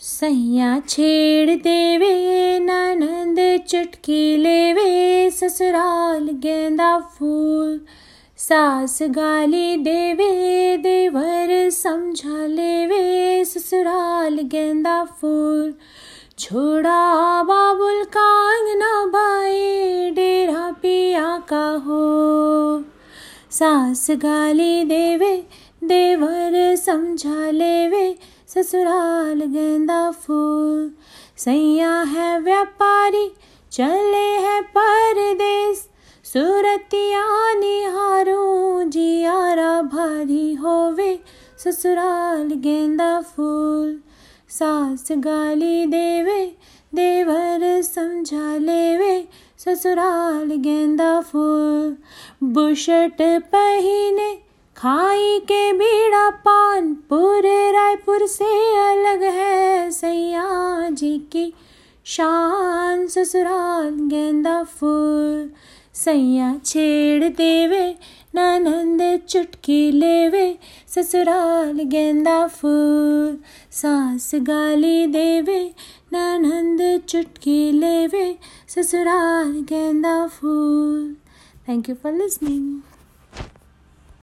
सैया छेड़ देवे, ननंद चुटकी लेवे, ससुराल गेंदा फूल, सास गाली देवे, देवर समझा लेवे, ससुराल गेंदा फूल। छोड़ा बाबुल का अंगना भाई, डेरा पिया का हो। सास गाली देवे, देवर समझा लेवे, ससुराल गेंदा फूल। सैया है व्यापारी, चले है परदेश सूरतिया निहारूं, जियारा भारी होवे, ससुराल गेंदा फूल। सास गाली देवे, देवर समझा लेवे ससुराल गेंदा फूल बुशट पहने, खाई के बीड़ा पान, पूरे रायपुर से अलग है सैया जी की शान। ससुराल गेंदा फूल, सैया छेड़ देवे, ननंद चुटकी लेवे, ससुराल गेंदा फूल, सास गाली देवे, ननंद चुटकी लेवे ससुराल गेंदा फूल थैंक यू फॉर लिसनिंग